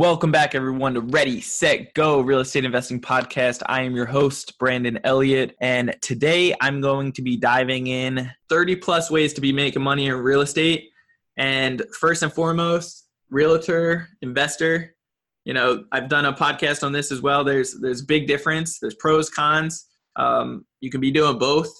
Welcome back, everyone, to Ready, Set, Go Real Estate Investing Podcast. I am your host, Brandon Elliott, and today I'm going to be diving in 30 plus ways to be making money in real estate. And first and foremost, realtor, investor. You know, I've done a podcast on this as well. There's there's big difference. There's pros, cons. Um, you can be doing both,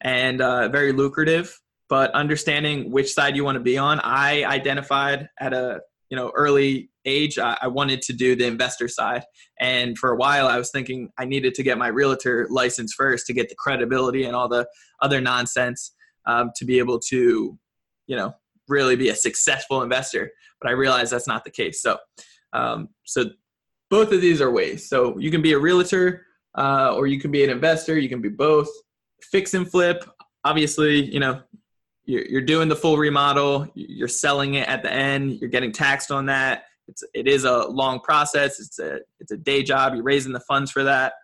and uh, very lucrative. But understanding which side you want to be on, I identified at a you know early age I, I, wanted to do the investor side. And for a while i was thinking i needed to get my realtor license first to get the credibility and all the other nonsense um, to be able to you know really be a successful investor. But i realized that's not the case. So um, so both of these are ways. So you can be a realtor uh, or you can be an investor. You can be both. Fix and flip. Obviously you know you're, doing the full remodel. You're selling it at the end. You're getting taxed on that. It's it is a long process. It's a it's a day job. You're raising the funds for that.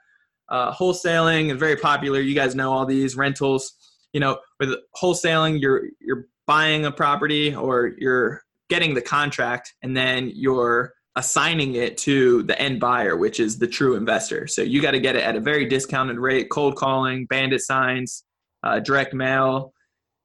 Uh, wholesaling is very popular. You guys know all these rentals. You know with wholesaling you're you're buying a property or you're getting the contract and then you're assigning it to the end buyer which is the true investor. So you got to get it at a very discounted rate cold calling bandit signs uh, direct mail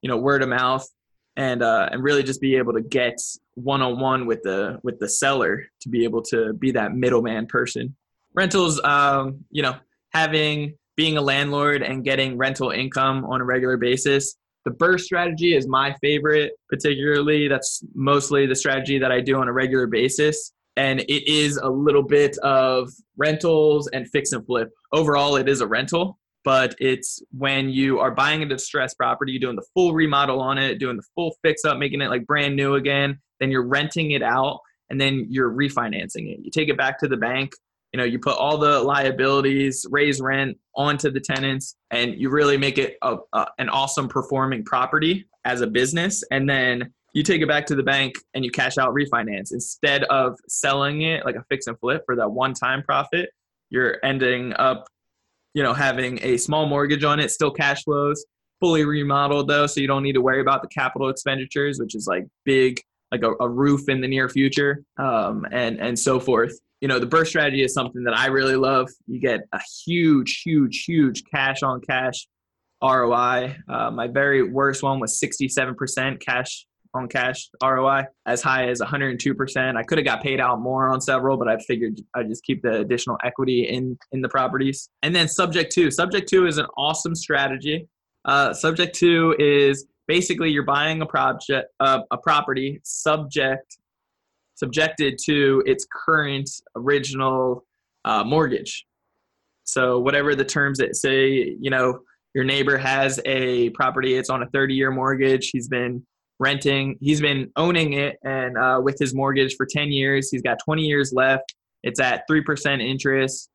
you know word of mouth and uh, and really just be able to get one on one with the with the seller to be able to be that middleman person. Rentals, um, you know, having being a landlord and getting rental income on a regular basis. The BRRRR strategy is my favorite, particularly. That's mostly the strategy that I do on a regular basis. And it is a little bit of rentals and fix and flip. Overall, it is a rental, but it's when you are buying a distressed property, you're doing the full remodel on it, doing the full fix up, making it like brand new again, then you're renting it out and then you're refinancing it. You take it back to the bank, you know, you put all the liabilities, raise rent onto the tenants, and you really make it a, a, an awesome performing property as a business. And then you take it back to the bank and you cash out refinance instead of selling it like a fix and flip for that one time profit. You're ending up you know, having a small mortgage on it, still cash flows, fully remodeled though, so you don't need to worry about the capital expenditures, which is like big, like a, a roof in the near future, um, and and so forth. You know, the BRRRR strategy is something that I really love. You get a huge, huge, huge cash on cash ROI. Uh, my very worst one was 67% cash on cash ROI as high as 102%. I could have got paid out more on several, but I figured I'd just keep the additional equity in in the properties. And then subject to subject to is an awesome strategy. Uh, subject to is basically you're buying a project uh, a property subject subjected to its current original uh, mortgage. So whatever the terms that say, you know, your neighbor has a property, it's on a 30 year mortgage. He's been renting. He's been owning it and uh, with his mortgage for 10 years. He's got 20 years left. It's at 3% interest.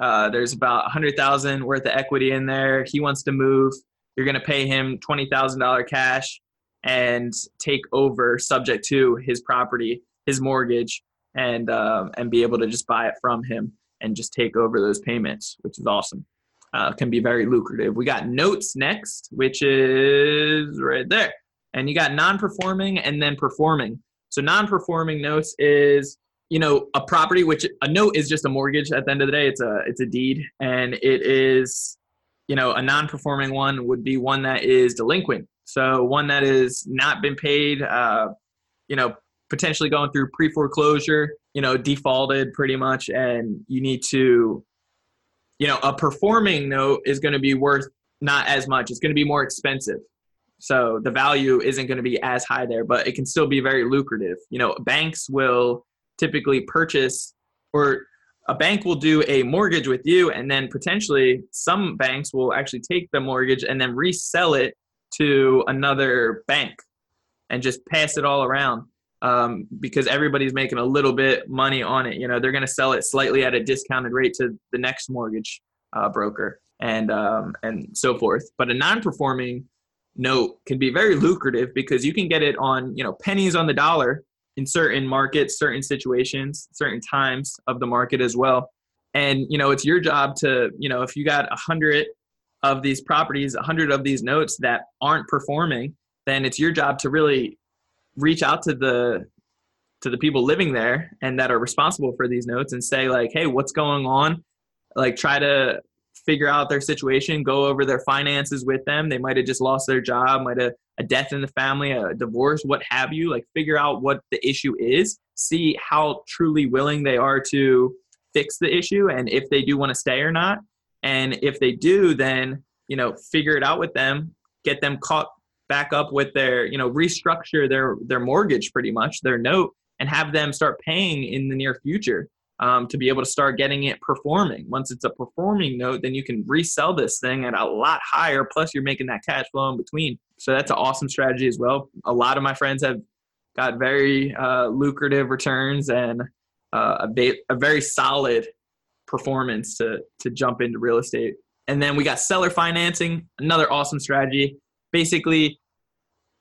Uh, there's about 100,000 worth of equity in there. He wants to move. You're going to pay him $20,000 cash and take over subject to his property, his mortgage, and um, and be able to just buy it from him and just take over those payments, which is awesome. Uh, can be very lucrative. We got notes next, which is right there and you got non-performing and then performing. So non-performing notes is you know a property which a note is just a mortgage at the end of the day. It's a it's a deed and it is you know a non-performing one would be one that is delinquent. So one that is not been paid. Uh, you know potentially going through pre-foreclosure. You know defaulted pretty much, and you need to. You know, a performing note is going to be worth not as much. It's going to be more expensive. So the value isn't going to be as high there, but it can still be very lucrative. You know, banks will typically purchase or a bank will do a mortgage with you and then potentially some banks will actually take the mortgage and then resell it to another bank and just pass it all around um, because everybody's making a little bit money on it. You know, they're going to sell it slightly at a discounted rate to the next mortgage uh, broker and um, and so forth. But a non-performing note can be very lucrative because you can get it on you know pennies on the dollar in certain markets, certain situations, certain times of the market as well. And you know, it's your job to you know if you got a hundred of these properties, a hundred of these notes that aren't performing, then it's your job to really reach out to the to the people living there and that are responsible for these notes and say like hey what's going on like try to figure out their situation go over their finances with them. They might have just lost their job might have a death in the family a divorce what have you. Like figure out what the issue is. See how truly willing they are to fix the issue and if they do want to stay or not. And if they do then you know figure it out with them. Get them caught back up with their you know restructure their their mortgage pretty much their note and have them start paying in the near future um, to be able to start getting it performing. Once it's a performing note then you can resell this thing at a lot higher plus you're making that cash flow in between. So that's an awesome strategy as well. A lot of my friends have got very uh, lucrative returns and uh, a, ba- a very solid performance to to jump into real estate. And then we got seller financing another awesome strategy. Basically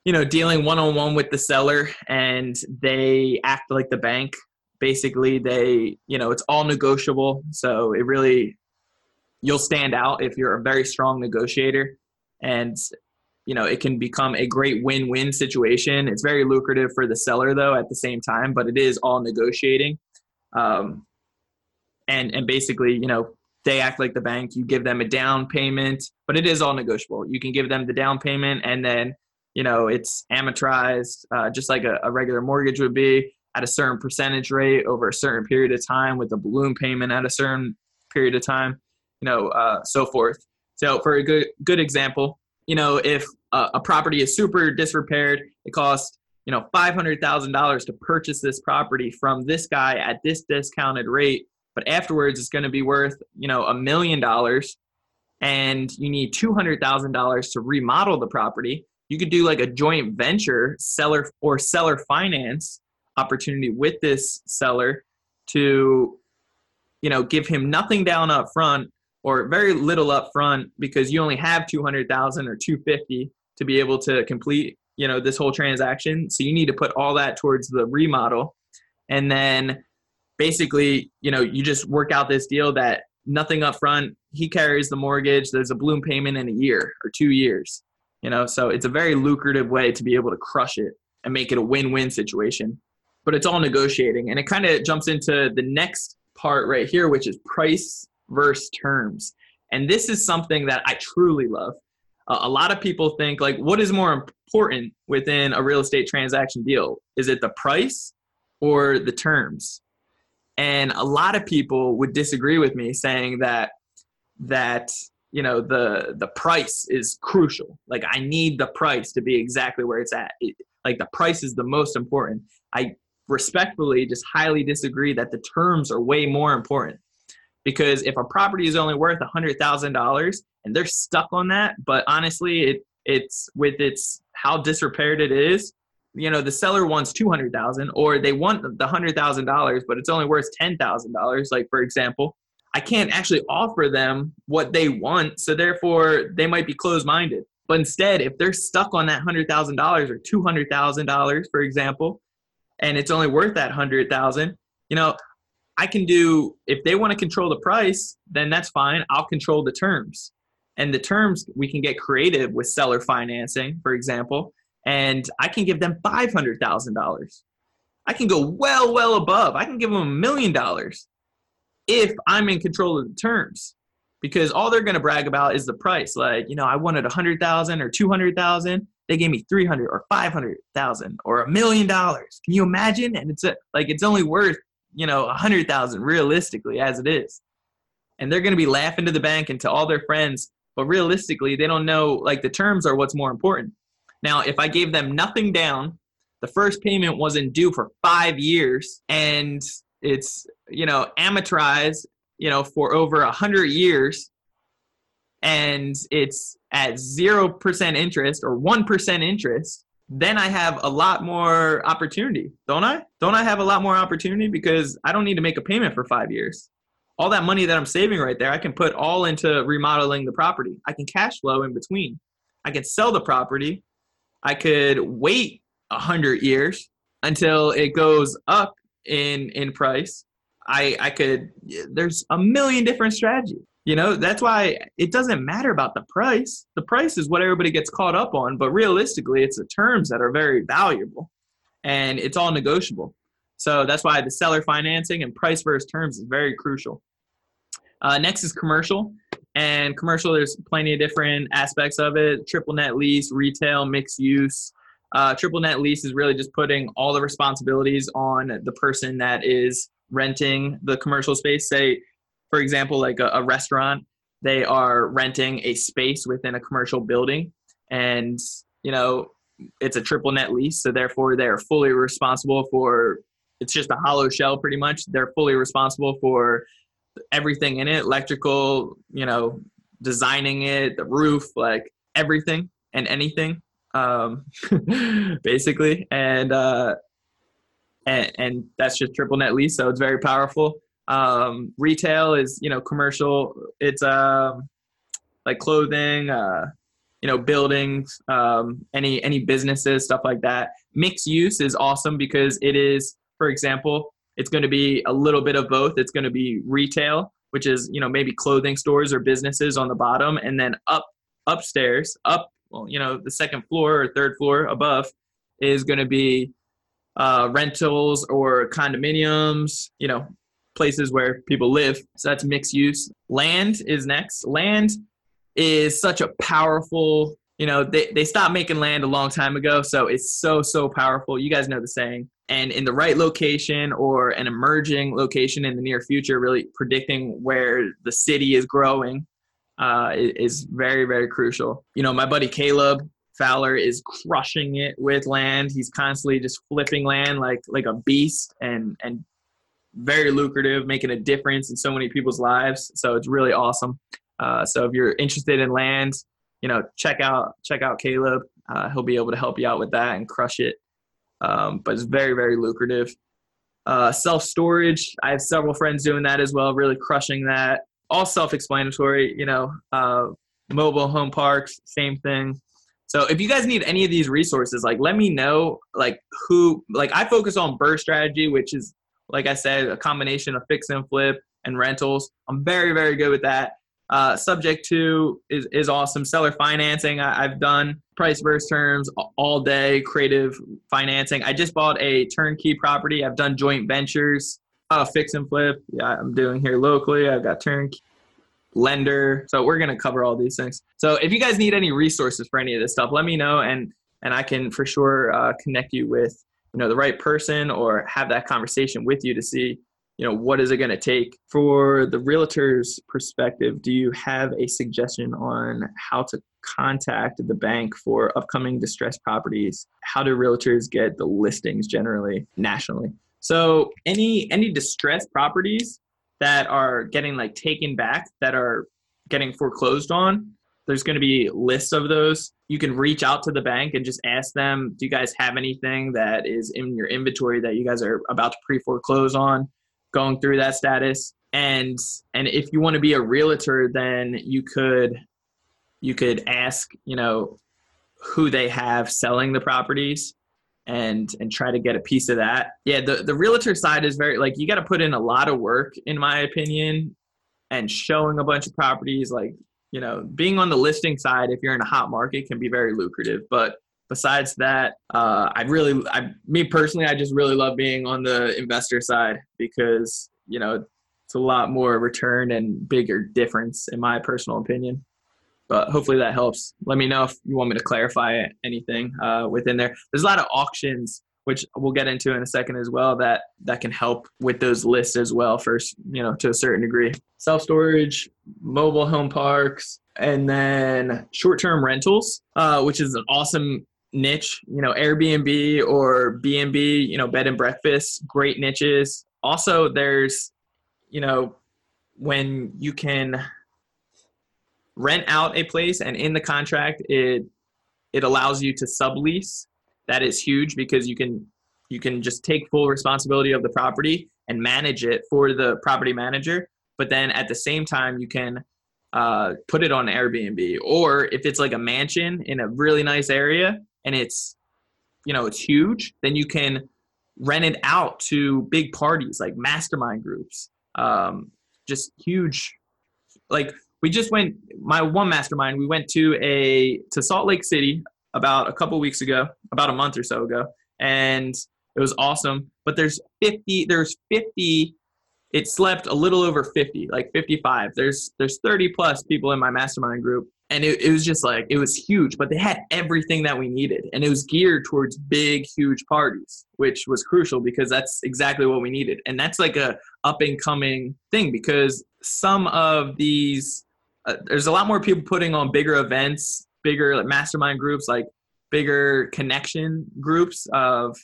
you know dealing one-on-one with the seller and they act like the bank basically they you know it's all negotiable. So it really you'll stand out if you're a very strong negotiator. And you know it can become a great win-win situation. It's very lucrative for the seller though at the same time but it is all negotiating. Um, and and basically you know they act like the bank. You give them a down payment but it is all negotiable. You can give them the down payment and then you know it's amortized uh, just like a, a, regular mortgage would be at a certain percentage rate over a certain period of time with a balloon payment at a certain period of time you know uh, so forth. So for a good good example you know if a, a property is super disrepaired it costs you know $500000 to purchase this property from this guy at this discounted rate but afterwards it's going to be worth you know a million dollars and you need $200000 to remodel the property you could do like a joint venture seller or seller finance opportunity with this seller to you know give him nothing down up front or very little up front because you only have 200,000 or 250 to be able to complete you know this whole transaction so you need to put all that towards the remodel and then basically, you know, you just work out this deal that nothing up front. He carries the mortgage. There's a balloon payment in a year or two years. You know, so it's a very lucrative way to be able to crush it and make it a win-win situation. But it's all negotiating, and it kind of jumps into the next part right here, which is price versus terms. And this is something that I truly love. Uh, a lot of people think like, what is more important within a real estate transaction deal? Is it the price or the terms? and a lot of people would disagree with me saying that that you know the the price is crucial like i need the price to be exactly where it's at it, like the price is the most important i respectfully just highly disagree that the terms are way more important. Because if a property is only worth $100000 and they're stuck on that but honestly it it's with its how disrepaired it is you know the seller wants 200000 or they want the $100000 but it's only worth $10000 like for example i can't actually offer them what they want so therefore they might be closed minded but instead if they're stuck on that $100000 or $200000 for example and it's only worth that 100000 you know i can do if they want to control the price then that's fine i'll control the terms and the terms we can get creative with seller financing for example and I can give them $500,000. I can go well, well above. I can give them a million dollars if I'm in control of the terms because all they're going to brag about is the price. Like, you know, I wanted a hundred thousand or 200,000. They gave me 300 or 500,000 or a million dollars. Can you imagine? And it's a, like, it's only worth, you know, a hundred thousand realistically as it is. And they're going to be laughing to the bank and to all their friends. But realistically, they don't know, like the terms are what's more important. Now, if I gave them nothing down, the first payment wasn't due for five years, and it's you know amortized, you know, for over a hundred years, and it's at zero percent interest or one percent interest, then I have a lot more opportunity, don't I? Don't I have a lot more opportunity because I don't need to make a payment for five years? All that money that I'm saving right there, I can put all into remodeling the property. I can cash flow in between. I can sell the property. I could wait a hundred years until it goes up in in price. I I could. There's a million different strategies. You know, that's why it doesn't matter about the price. The price is what everybody gets caught up on, but realistically, it's the terms that are very valuable and it's all negotiable. So that's why the seller financing and price versus terms is very crucial. Uh, next is commercial. And commercial, there's plenty of different aspects of it triple net lease, retail, mixed use. Uh, triple net lease is really just putting all the responsibilities on the person that is renting the commercial space. Say, for example, like a, a restaurant, they are renting a space within a commercial building, and you know it's a triple net lease, so therefore they're fully responsible for. It's just a hollow shell, pretty much. They're fully responsible for everything in it, electrical, you know, designing it, the roof, like everything and anything, um, basically. And uh, and and that's just triple net lease, so it's very powerful. Um, retail is you know commercial. It's um, like clothing, uh, you know, buildings, um, any any businesses, stuff like that. Mixed use is awesome because it is, for example, it's going to be a little bit of both. It's going to be retail, which is you know maybe clothing stores or businesses on the bottom, and then up upstairs, up well, you know the second floor or third floor above is going to be uh, rentals or condominiums. You know, places where people live. So that's mixed use. Land is next. Land is such a powerful, you know, they, they stopped making land a long time ago. So it's so, so powerful. You guys know the saying. And in the right location or an emerging location in the near future, really predicting where the city is growing uh, is very, very crucial. You know, my buddy Caleb, Fowler is crushing it with land. He's constantly just flipping land like like a beast and and very lucrative, making a difference in so many people's lives. So it's really awesome. Uh, so if you're interested in land, you know, check out check out Caleb. Uh, he'll be able to help you out with that and crush it. Um, but it's very very lucrative. Uh, self storage, I have several friends doing that as well, really crushing that. All self explanatory, you know. Uh, mobile home parks, same thing. So if you guys need any of these resources, like let me know. Like who, like I focus on BRRRR strategy, which is like I said, a combination of fix and flip and rentals. I'm very, very good with that. Uh, subject to is, is awesome. Seller financing, I, have done price versus terms all day, creative financing. I just bought a turnkey property. I've done joint ventures, uh, fix and flip. Yeah, I'm doing here locally. I've got turnkey lender. So we're going to cover all these things. So if you guys need any resources for any of this stuff, let me know and and I can for sure uh, connect you with you know the right person or have that conversation with you to see you know what is it going to take. For the realtor's perspective do you have a suggestion on how to contact the bank for upcoming distressed properties? How do realtors get the listings generally nationally? So any any distressed properties that are getting like taken back that are getting foreclosed on there's going to be lists of those. You can reach out to the bank and just ask them, do you guys have anything that is in your inventory that you guys are about to pre foreclose on? Going through that status. And and if you want to be a realtor, then you could you could ask, you know, who they have selling the properties and and try to get a piece of that. Yeah, the the realtor side is very like you got to put in a lot of work in my opinion and showing a bunch of properties like you know, being on the listing side, if you're in a hot market, can be very lucrative. But besides that, uh, I really, I, me personally, I just really love being on the investor side because you know it's a lot more return and bigger difference in my personal opinion. But hopefully that helps. Let me know if you want me to clarify anything uh, within there. There's a lot of auctions which we'll get into in a second as well that that can help with those lists as well first you know to a certain degree. Self storage mobile home parks and then short term rentals uh, which is an awesome niche you know airbnb or bnb you know bed and breakfast great niches. Also there's you know when you can rent out a place and in the contract it it allows you to sublease that is huge because you can you can just take full responsibility of the property and manage it for the property manager. But then at the same time, you can uh, put it on Airbnb, or if it's like a mansion in a really nice area and it's you know it's huge, then you can rent it out to big parties like mastermind groups, um, just huge. Like we just went my one mastermind. We went to a to Salt Lake City about a couple weeks ago, about a month or so ago, and it was awesome. But there's 50. There's 50 it slept a little over 50 like 55 there's there's 30 plus people in my mastermind group and it, it was just like it was huge but they had everything that we needed and it was geared towards big huge parties which was crucial because that's exactly what we needed and that's like a up and coming thing because some of these uh, there's a lot more people putting on bigger events bigger like mastermind groups like bigger connection groups of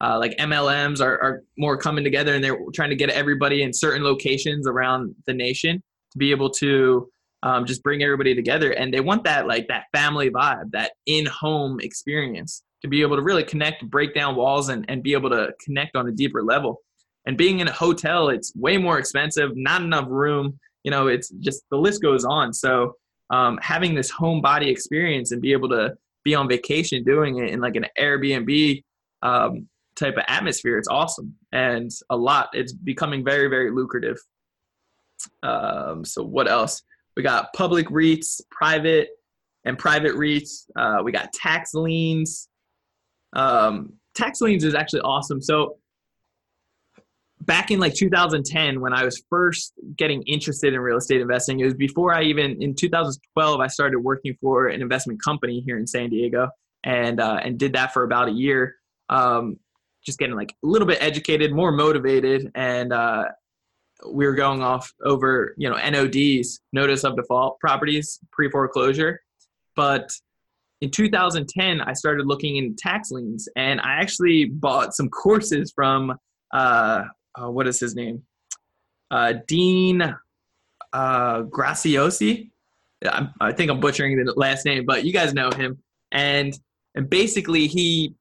uh, like MLMs are, are more coming together and they're trying to get everybody in certain locations around the nation to be able to um, just bring everybody together. And they want that like that family vibe, that in-home experience to be able to really connect, break down walls and, and be able to connect on a deeper level. And being in a hotel, it's way more expensive, not enough room. You know, it's just the list goes on. So um, having this home body experience and be able to be on vacation doing it in like an Airbnb um, type of atmosphere. It's awesome and a lot. It's becoming very, very lucrative. Um, so what else? We got public REITs, private and private REITs. Uh, we got tax liens. Um, tax liens is actually awesome. So back in like 2010 when i was first getting interested in real estate investing it was before i even in 2012 i started working for an investment company here in san diego and uh, and did that for about a year um, just getting like a little bit educated, more motivated, and uh, we were going off over you know NODs, notice of default properties, pre foreclosure. But in 2010, I started looking in tax liens, and I actually bought some courses from uh, uh, what is his name, uh, Dean uh, Graziosi. I, I think I'm butchering the last name, but you guys know him. And and basically he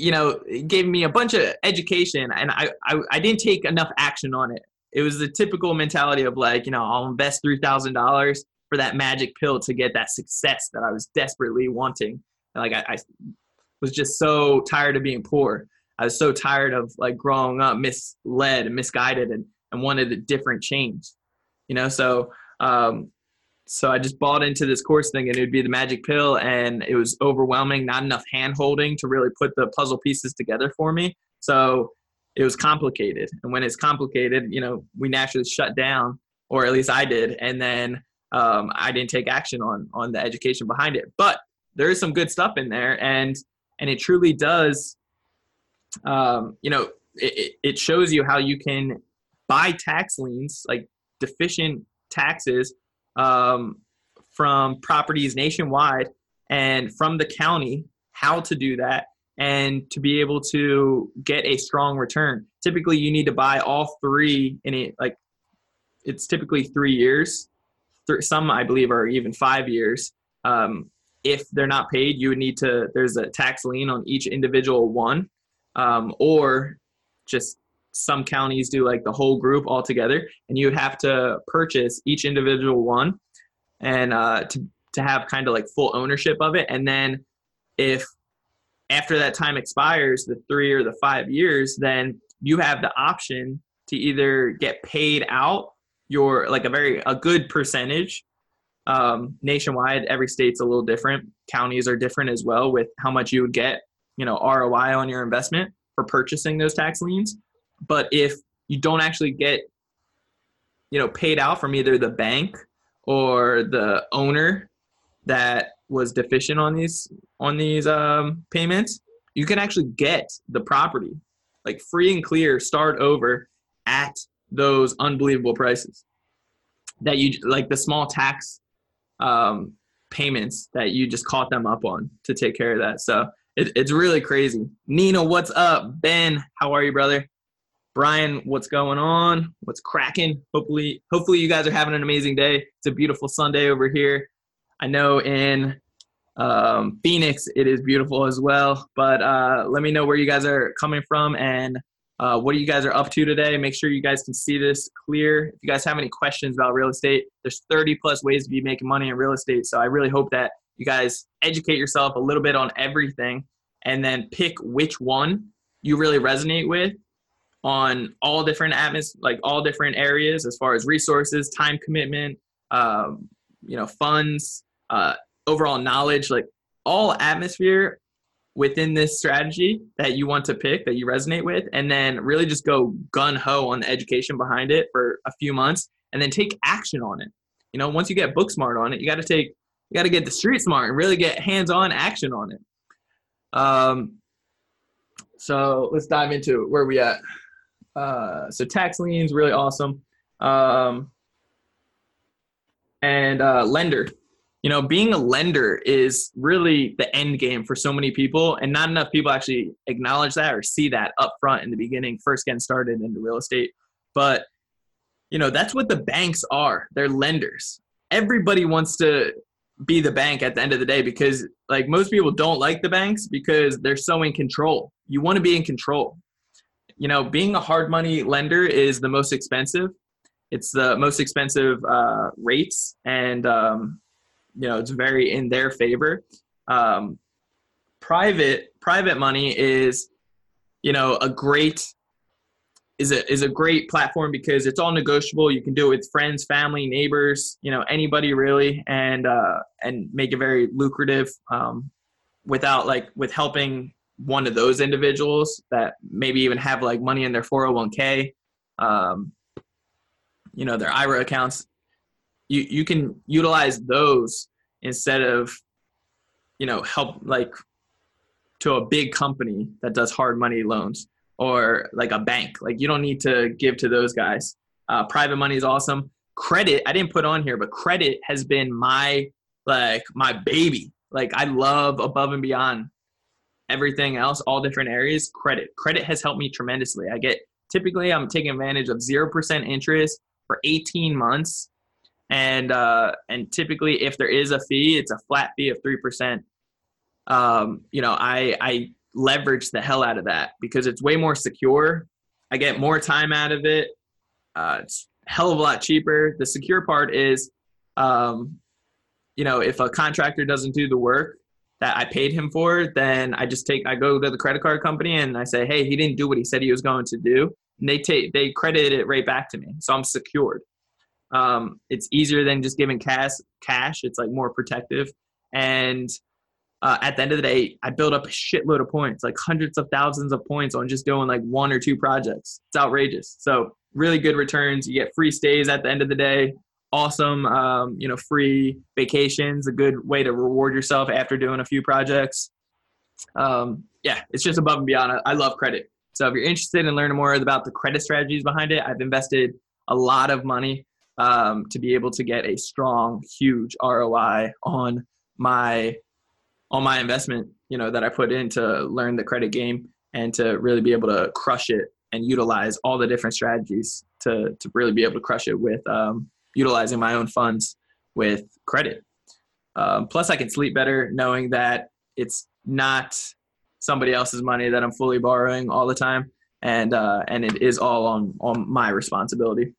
you know, gave me a bunch of education and I, I, I didn't take enough action on it. It was the typical mentality of like, you know, I'll invest $3,000 for that magic pill to get that success that I was desperately wanting. like I, I was just so tired of being poor. I was so tired of like growing up misled and misguided and, and wanted a different change, you know? So, um, so I just bought into this course thing and it would be the magic pill and it was overwhelming, not enough hand holding to really put the puzzle pieces together for me. So it was complicated. And when it's complicated, you know, we naturally shut down, or at least I did. And then um, I didn't take action on on the education behind it. But there is some good stuff in there, and and it truly does. Um, you know, it, it shows you how you can buy tax liens, like deficient taxes, um, from properties nationwide and from the county how to do that and to be able to get a strong return. Typically, you need to buy all three in it. Like it's typically three years. Some I believe are even five years. Um, if they're not paid, you would need to. There's a tax lien on each individual one, um, or just some counties do like the whole group all together, and you would have to purchase each individual one, and uh, to to have kind of like full ownership of it. And then if after that time expires, the three or the five years, then you have the option to either get paid out your like a very a good percentage um, nationwide. Every state's a little different. Counties are different as well with how much you would get, you know, ROI on your investment for purchasing those tax liens. But if you don't actually get, you know, paid out from either the bank or the owner that was deficient on these on these um, payments, you can actually get the property like free and clear, start over at those unbelievable prices that you like the small tax um, payments that you just caught them up on to take care of that. So it, it's really crazy. Nina, what's up? Ben, how are you, brother? Brian, what's going on? What's cracking? Hopefully, hopefully you guys are having an amazing day. It's a beautiful Sunday over here. I know in Um, Phoenix, it is beautiful as well. But uh, let me know where you guys are coming from and uh, what you guys are up to today. Make sure you guys can see this clear. If you guys have any questions about real estate, there's 30 plus ways to be making money in real estate. So I really hope that you guys educate yourself a little bit on everything and then pick which one you really resonate with on all different atmos like all different areas as far as resources time commitment um, you know funds uh, overall knowledge like all atmosphere within this strategy that you want to pick that you resonate with and then really just go gun ho on the education behind it for a few months and then take action on it. You know once you get book smart on it you got to take you got to get the street smart and really get hands on action on it um so let's dive into it. where we at uh so tax liens really awesome um and uh lender you know, being a lender is really the end game for so many people, and not enough people actually acknowledge that or see that up front in the beginning, first getting started into real estate. But you know, that's what the banks are. They're lenders. Everybody wants to be the bank at the end of the day because like most people don't like the banks because they're so in control. You want to be in control. You know, being a hard money lender is the most expensive. It's the most expensive uh, rates and um, you know it's very in their favor. Um, private private money is you know a great is a is a great platform because it's all negotiable. You can do it with friends, family, neighbors, you know anybody really, and uh, and make it very lucrative um, without like with helping one of those individuals that maybe even have like money in their 401k um, you know their ira accounts you you can utilize those instead of you know help like to a big company that does hard money loans or like a bank. Like you don't need to give to those guys. Uh, private money is awesome. Credit i didn't put on here but credit has been my like my baby. Like i love above and beyond everything else all different areas credit. Credit has helped me tremendously. I get typically i'm taking advantage of 0% interest for 18 months. And uh, and typically if there is a fee, it's a flat fee of three percent. Um, you know, I I leverage the hell out of that because it's way more secure. I get more time out of it. Uh, it's hell of a lot cheaper. The secure part is, um, you know, if a contractor doesn't do the work that I paid him for, then I just take I go to the credit card company and I say, hey, he didn't do what he said he was going to do, and they take they credit it right back to me, so I'm secured. Um, it's easier than just giving cash. Cash. It's like more protective. And uh, at the end of the day, I build up a shitload of points, like hundreds of thousands of points on just doing like one or two projects. It's outrageous. So really good returns. You get free stays at the end of the day. Awesome, um, you know, free vacations. A good way to reward yourself after doing a few projects. Um, yeah, it's just above and beyond. I, I love credit. So if you're interested in learning more about the credit strategies behind it, I've invested a lot of money um, to be able to get a strong, huge ROI on my on my investment. You know that I put in to learn the credit game and to really be able to crush it and utilize all the different strategies to to really be able to crush it with um, utilizing my own funds with credit. Um, plus, I can sleep better knowing that it's not somebody else's money that I'm fully borrowing all the time, and uh, and it is all on on my responsibility.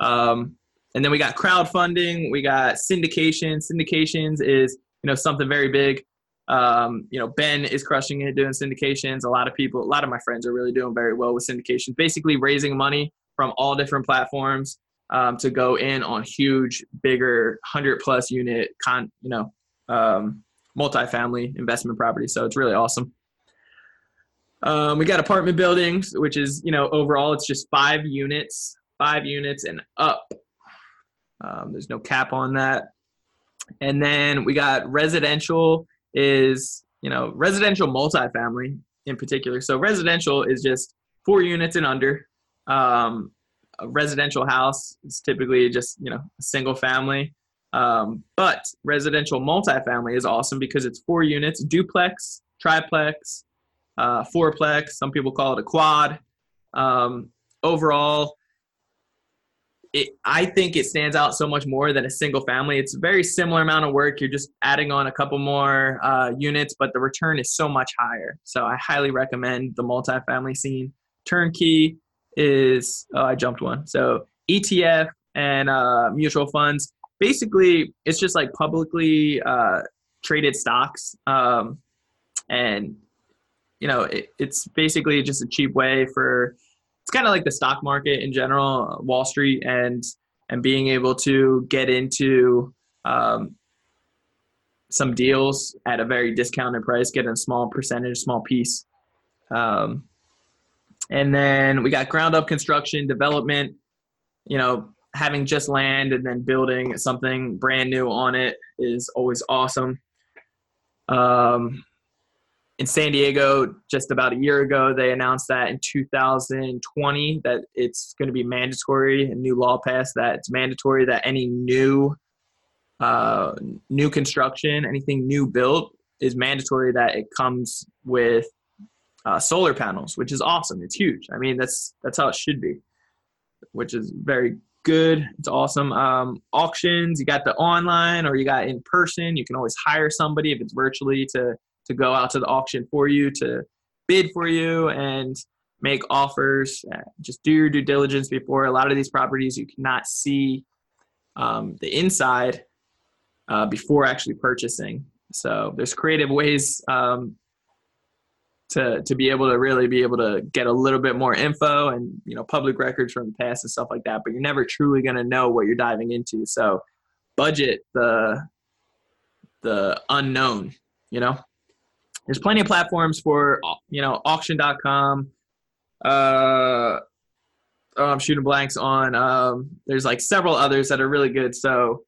Um, and then we got crowdfunding, we got syndication. Syndications is you know something very big. Um, you know, Ben is crushing it doing syndications. A lot of people, a lot of my friends are really doing very well with syndications. Basically, raising money from all different platforms um, to go in on huge, bigger, hundred plus unit con, you know, um, multifamily investment property. So it's really awesome. Um, we got apartment buildings, which is you know overall it's just five units, five units and up. Um, there's no cap on that. And then we got residential is, you know, residential multifamily in particular. So residential is just four units and under. Um, a residential house is typically just, you know, a single family. Um, but residential multifamily is awesome because it's four units, duplex, triplex, uh, fourplex. Some people call it a quad. Um, overall, it, I think it stands out so much more than a single family. It's a very similar amount of work. You're just adding on a couple more uh, units, but the return is so much higher. So I highly recommend the multifamily scene. Turnkey is oh, I jumped one. So ETF and uh, mutual funds. Basically, it's just like publicly uh, traded stocks, um, and you know it, it's basically just a cheap way for kind of like the stock market in general, Wall Street, and and being able to get into um, some deals at a very discounted price, get a small percentage, small piece. Um, and then we got ground up construction, development, you know, having just land and then building something brand new on it is always awesome. Um, in San Diego just about a year ago. They announced that in 2020 that it's going to be mandatory, a new law passed that it's mandatory that any new uh, new construction, anything new built, is mandatory that it comes with uh, solar panels, which is awesome. It's huge. I mean, that's that's how it should be, which is very good. It's awesome. Um, auctions, you got the online or you got in person. You can always hire somebody if it's virtually to to go out to the auction for you to bid for you and make offers. Uh, just do your due diligence before. A lot of these properties you cannot see um, the inside uh, before actually purchasing. So there's creative ways um, to to be able to really be able to get a little bit more info and you know public records from the past and stuff like that. But you're never truly going to know what you're diving into. So budget the the unknown. You know there's plenty of platforms for you know auction.com uh oh, i'm shooting blanks on um there's like several others that are really good so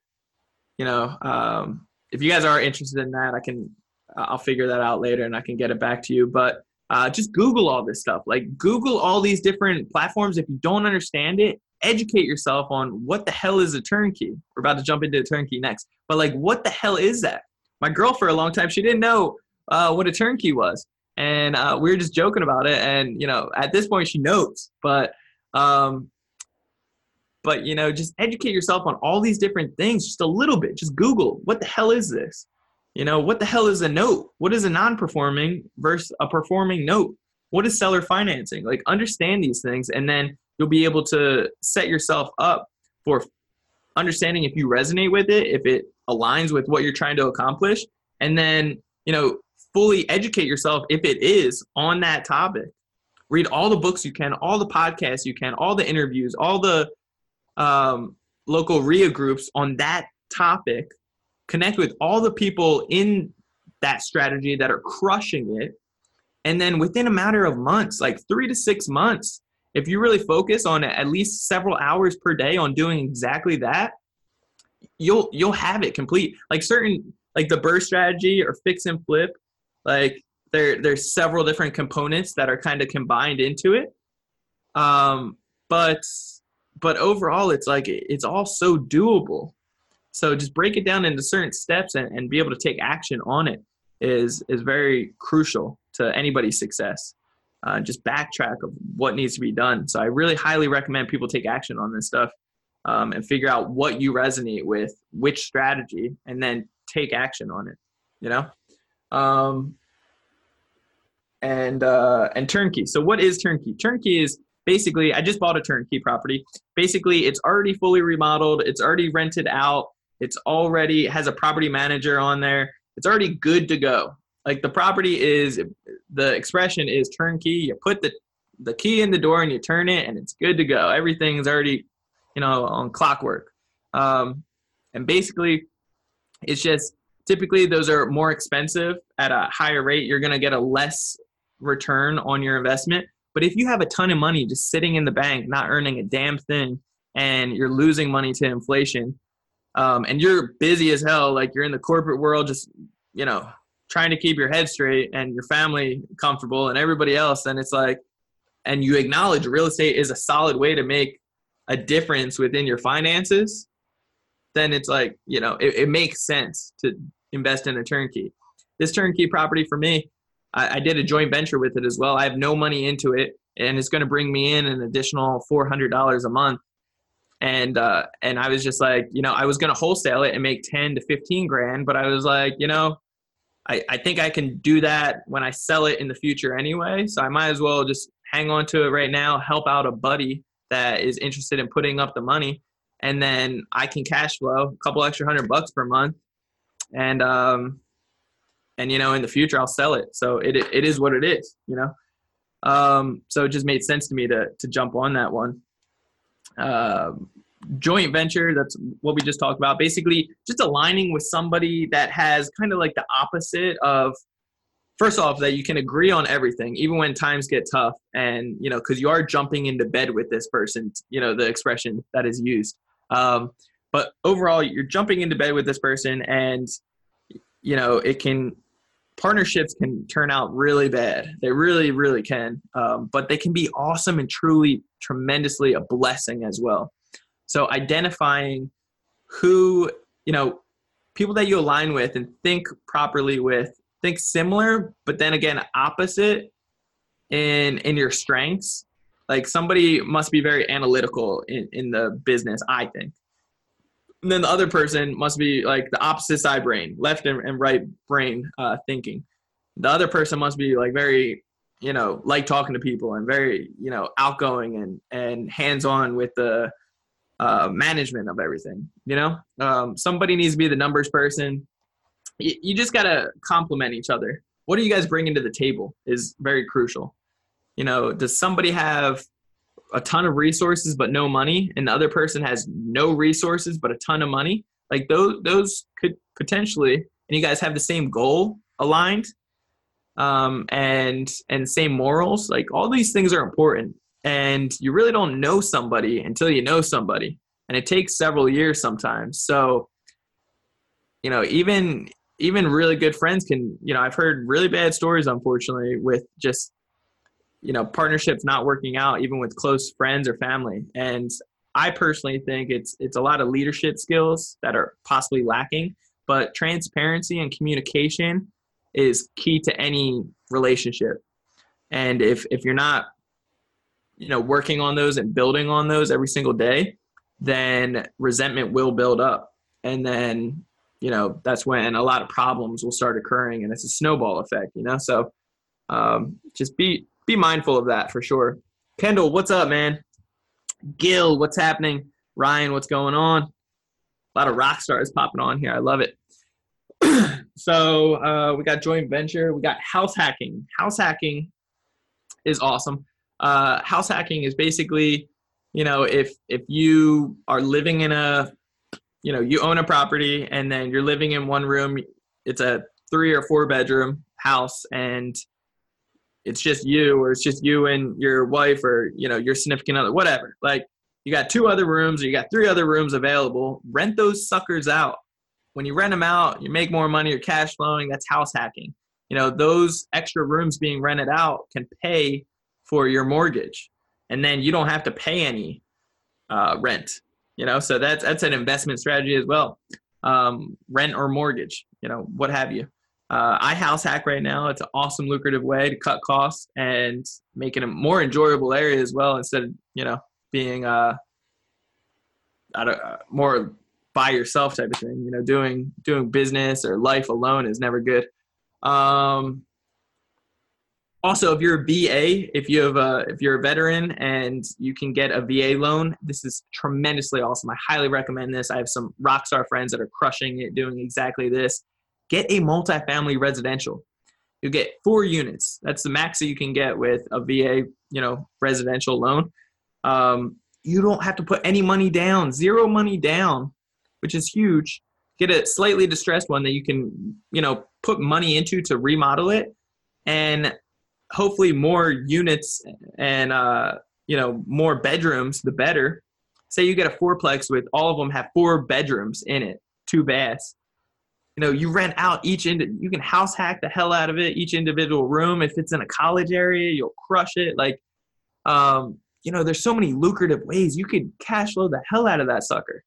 you know um if you guys are interested in that i can i'll figure that out later and i can get it back to you but uh, just google all this stuff. Like google all these different platforms. If you don't understand it educate yourself on what the hell is a turnkey. We're about to jump into a turnkey next. But like what the hell is that? My girl for a long time she didn't know uh, what a turnkey was, and uh, we were just joking about it. And you know, at this point, she knows, but um, but you know, just educate yourself on all these different things, just a little bit. Just Google what the hell is this? You know, what the hell is a note? What is a non-performing versus a performing note? What is seller financing? Like, understand these things, and then you'll be able to set yourself up for understanding if you resonate with it, if it aligns with what you're trying to accomplish, and then you know fully educate yourself if it is on that topic. Read all the books you can, all the podcasts you can, all the interviews, all the um, local REIA groups on that topic. Connect with all the people in that strategy that are crushing it. And then within a matter of months, like three to six months, if you really focus on at least several hours per day on doing exactly that, you'll you'll have it complete. Like certain like the BRRRR strategy or fix and flip like there there's several different components that are kind of combined into it. Um, but but overall, it's like it's all so doable. So just break it down into certain steps and, and be able to take action on it is is very crucial to anybody's success. Uh, just backtrack of what needs to be done. So I really highly recommend people take action on this stuff um, and figure out what you resonate with, which strategy, and then take action on it. You know. Um, and uh, and turnkey. So what is turnkey? Turnkey is basically I just bought a turnkey property. Basically, it's already fully remodeled. It's already rented out. It's already has a property manager on there. It's already good to go. Like the property is the expression is turnkey. You put the the key in the door and you turn it and it's good to go. Everything's already, you know, on clockwork. Um, and basically, it's just typically those are more expensive at a higher rate. You're going to get a less return on your investment. But if you have a ton of money just sitting in the bank not earning a damn thing and you're losing money to inflation um, and you're busy as hell like you're in the corporate world just you know trying to keep your head straight and your family comfortable and everybody else then it's like and you acknowledge real estate is a solid way to make a difference within your finances then it's like you know it, it makes sense to invest in a turnkey. This turnkey property for me I, I did a joint venture with it as well. I have no money into it and it's going to bring me in an additional $400 a month. And uh, and I was just like, you know, I was gonna wholesale it and make ten to fifteen grand, but I was like, you know, I, I think I can do that when I sell it in the future anyway. So I might as well just hang on to it right now, help out a buddy that is interested in putting up the money, and then I can cash flow a couple extra hundred bucks per month, and um, and you know in the future I'll sell it. So it it is what it is, you know. Um, so it just made sense to me to to jump on that one. Uh, joint venture that's what we just talked about basically just aligning with somebody that has kind of like the opposite of first off that you can agree on everything even when times get tough and you know because you are jumping into bed with this person you know the expression that is used um, but overall you're jumping into bed with this person and you know it can partnerships can turn out really bad they really really can um, but they can be awesome and truly tremendously a blessing as well so identifying who, you know, people that you align with and think properly with, think similar, but then again opposite in in your strengths. Like somebody must be very analytical in, in the business, I think. And then the other person must be like the opposite side brain, left and, and right brain uh, thinking. The other person must be like very, you know, like talking to people and very, you know, outgoing and and hands on with the uh, management of everything. You know, um, somebody needs to be the numbers person. You, you just gotta complement each other. What are you guys bringing to the table is very crucial. You know, does somebody have a ton of resources but no money, and the other person has no resources but a ton of money? Like those, those could potentially, and you guys have the same goal aligned, um, and and same morals. Like all these things are important and you really don't know somebody until you know somebody and it takes several years sometimes so you know even even really good friends can you know i've heard really bad stories unfortunately with just you know partnerships not working out even with close friends or family. And i personally think it's it's a lot of leadership skills that are possibly lacking but transparency and communication is key to any relationship. And if if you're not you know working on those and building on those every single day then resentment will build up. And then you know that's when a lot of problems will start occurring and it's a snowball effect you know? So um, just be be mindful of that for sure. Kendall what's up man? Gil what's happening? Ryan what's going on? A lot of rock stars popping on here. I love it. So uh, we got joint venture. We got house hacking. House hacking is awesome. Uh, house hacking is basically, you know, if if you are living in a, you know, you own a property and then you're living in one room, it's a three or four bedroom house and it's just you or it's just you and your wife or you know your significant other whatever like you got two other rooms or you got three other rooms available rent those suckers out when you rent them out you make more money you're cash flowing that's house hacking you know those extra rooms being rented out can pay for your mortgage, and then you don't have to pay any uh, rent. You know, so that's that's an investment strategy as well. Um, rent or mortgage, you know, what have you. Uh, I house hack right now. It's an awesome, lucrative way to cut costs and make it a more enjoyable area as well. Instead of you know being uh, uh, more by yourself type of thing. You know, doing doing business or life alone is never good. Um, also if you're a va if you have a if you're a veteran and you can get a va loan this is tremendously awesome i highly recommend this i have some rock star friends that are crushing it doing exactly this get a multifamily residential. You get four units. That's the max that you can get with a va you know residential loan. Um, you don't have to put any money down zero money down which is huge. Get a slightly distressed one that you can you know put money into to remodel it. And hopefully more units and uh, you know more bedrooms, the better. Say you get a fourplex with all of them have four bedrooms in it, two baths. You know, you rent out each ind- you can house hack the hell out of it, each individual room. If it's in a college area, you'll crush it. Like, um, you know, there's so many lucrative ways you could cash flow the hell out of that sucker.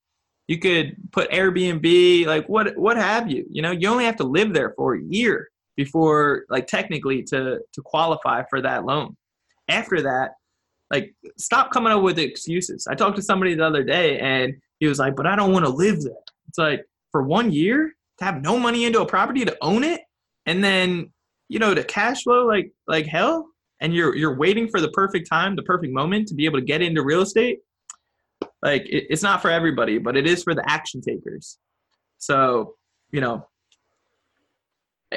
You could put Airbnb, like what what have you. You know, you only have to live there for a year before like technically to to qualify for that loan after that Like, stop coming up with excuses. I talked to somebody the other day and he was like, but I don't want to live there. It's like, for one year, to have no money into a property to own it, and then, you know, to cash flow like like hell, and you're you're waiting for the perfect time, the perfect moment to be able to get into real estate. Like, it, it's not for everybody, but it is for the action takers. So, you know,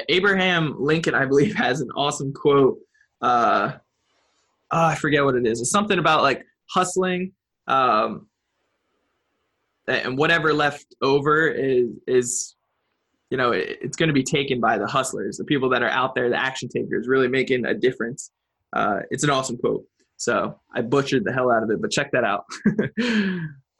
Abraham Lincoln, I believe, has an awesome quote. Uh, oh, I forget what it is. It's something about like hustling, um, and whatever left over is is you know it, it's going to be taken by the hustlers, the people that are out there, the action takers, really making a difference. Uh, it's an awesome quote. So I butchered the hell out of it, but check that out.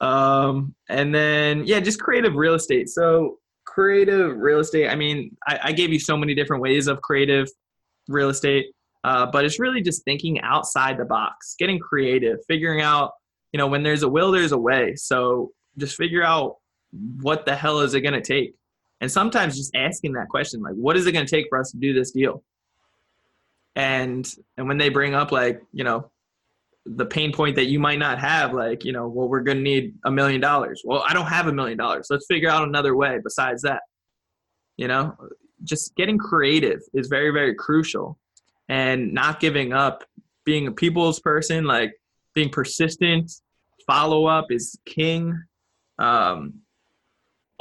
um, and then yeah, just creative real estate. So creative real estate. I mean, I, I gave you so many different ways of creative real estate. Uh, but it's really just thinking outside the box, getting creative, figuring out, you know, when there's a will, there's a way. So just figure out what the hell is it going to take? And sometimes just asking that question, like, what is it going to take for us to do this deal? And and when they bring up like, you know, the pain point that you might not have, like, you know, well, we're going to need a million dollars. Well, I don't have a million dollars. Let's figure out another way besides that. You know, just getting creative is very, very crucial and not giving up, being a people's person, like being persistent, follow up is king. Um,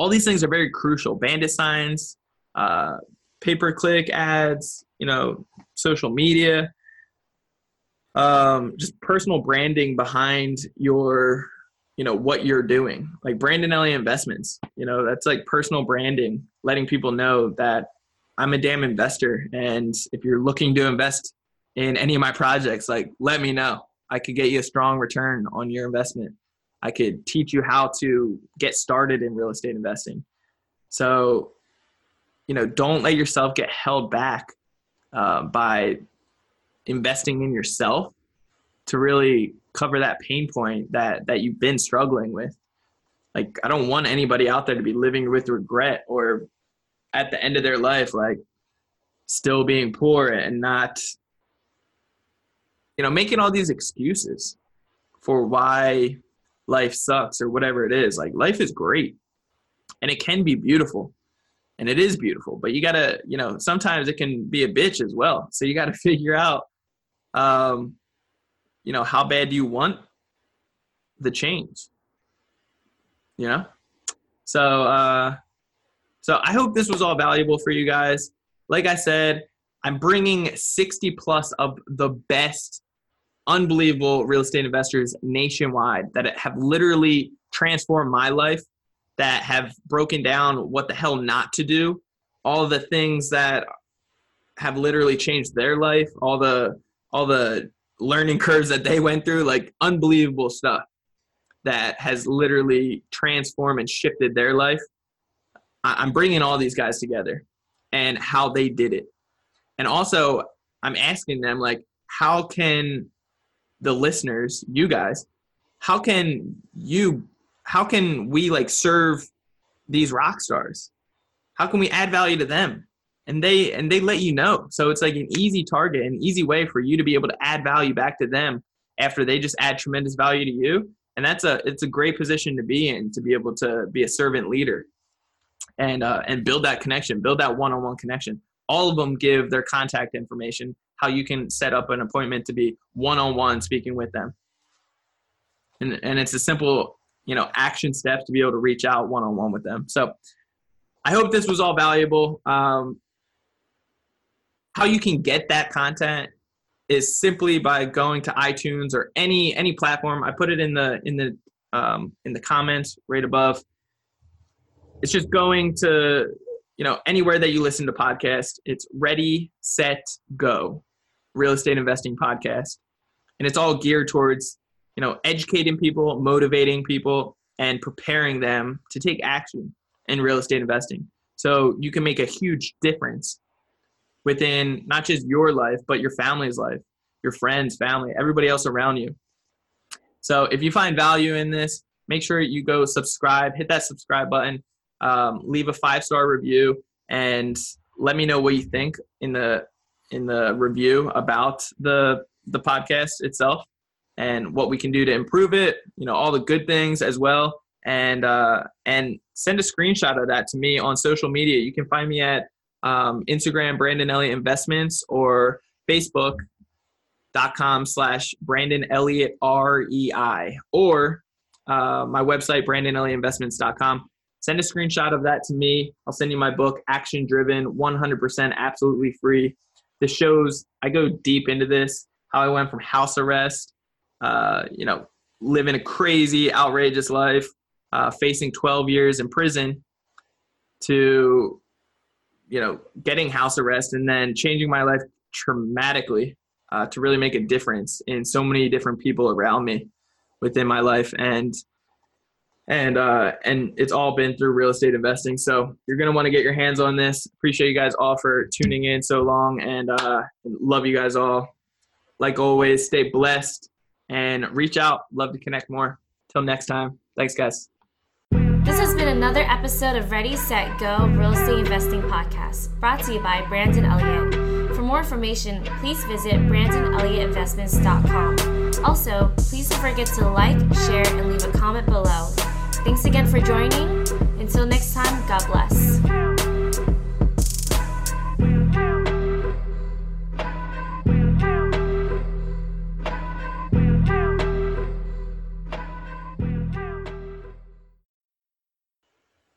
all these things are very crucial. Bandit signs, uh, pay per click ads, you know, social media, um, just personal branding behind your, you know, what you're doing. Like Brandon Elliott Investments, you know, that's like personal branding, letting people know that I'm a damn investor. And if you're looking to invest in any of my projects, like let me know. I could get you a strong return on your investment. I could teach you how to get started in real estate investing. So, you know, don't let yourself get held back uh, by investing in yourself to really cover that pain point that that you've been struggling with. Like, I don't want anybody out there to be living with regret or at the end of their life, like still being poor and not, you know, making all these excuses for why life sucks or whatever it is. Like life is great and it can be beautiful and it is beautiful, but you gotta, you know, sometimes it can be a bitch as well. So you gotta figure out, um, you know, how bad do you want the change? You know? So, uh, so I hope this was all valuable for you guys. Like I said, I'm bringing 60 plus of the best, unbelievable real estate investors nationwide that have literally transformed my life, that have broken down what the hell not to do, all the things that have literally changed their life, all the all the learning curves that they went through, like unbelievable stuff that has literally transformed and shifted their life. I'm bringing all these guys together and how they did it. And also, I'm asking them, like, how can the listeners, you guys, how can you, how can we like serve these rock stars? How can we add value to them? And they and they let you know. So it's like an easy target, an easy way for you to be able to add value back to them after they just add tremendous value to you. And that's a it's a great position to be in to be able to be a servant leader and uh, and build that connection, build that one-on-one connection. All of them give their contact information, how you can set up an appointment to be one-on-one speaking with them. And and it's a simple, you know, action steps to be able to reach out one-on-one with them. So I hope this was all valuable. Um, how you can get that content is simply by going to iTunes or any any platform. I put it in the in the um, in the comments right above it's just going to you know anywhere that you listen to podcast it's ready set go real estate investing podcast. And it's all geared towards you know educating people motivating people and preparing them to take action in real estate investing. So you can make a huge difference within not just your life but your family's life your friends family everybody else around you. So if you find value in this make sure you go subscribe hit that subscribe button um, leave a five star review and let me know what you think in the in the review about the the podcast itself and what we can do to improve it. You know, all the good things as well, and uh, and send a screenshot of that to me on social media. You can find me at um, Instagram, Brandon Elliott Investments, or Facebook.com slash Brandon Elliott REI, or uh, my website, BrandonElliottInvestments.com. Send a screenshot of that to me. I'll send you my book, Action Driven, 100% absolutely free. This shows I go deep into this, how I went from house arrest, uh, you know, living a crazy, outrageous life, uh, facing 12 years in prison, to you know, getting house arrest and then changing my life dramatically uh, to really make a difference in so many different people around me within my life. And and uh, and it's all been through real estate investing. So you're gonna want to get your hands on this. Appreciate you guys all for tuning in so long, and uh, love you guys all. Like always, stay blessed and reach out. Love to connect more. Till next time. Thanks, guys. This has been another episode of Ready, Set, Go Real Estate Investing Podcast, brought to you by Brandon Elliott. For more information, please visit BrandonElliottInvestments.com. Also, please don't forget to like, share, and leave a comment below. Thanks again for joining. Until next time, God bless.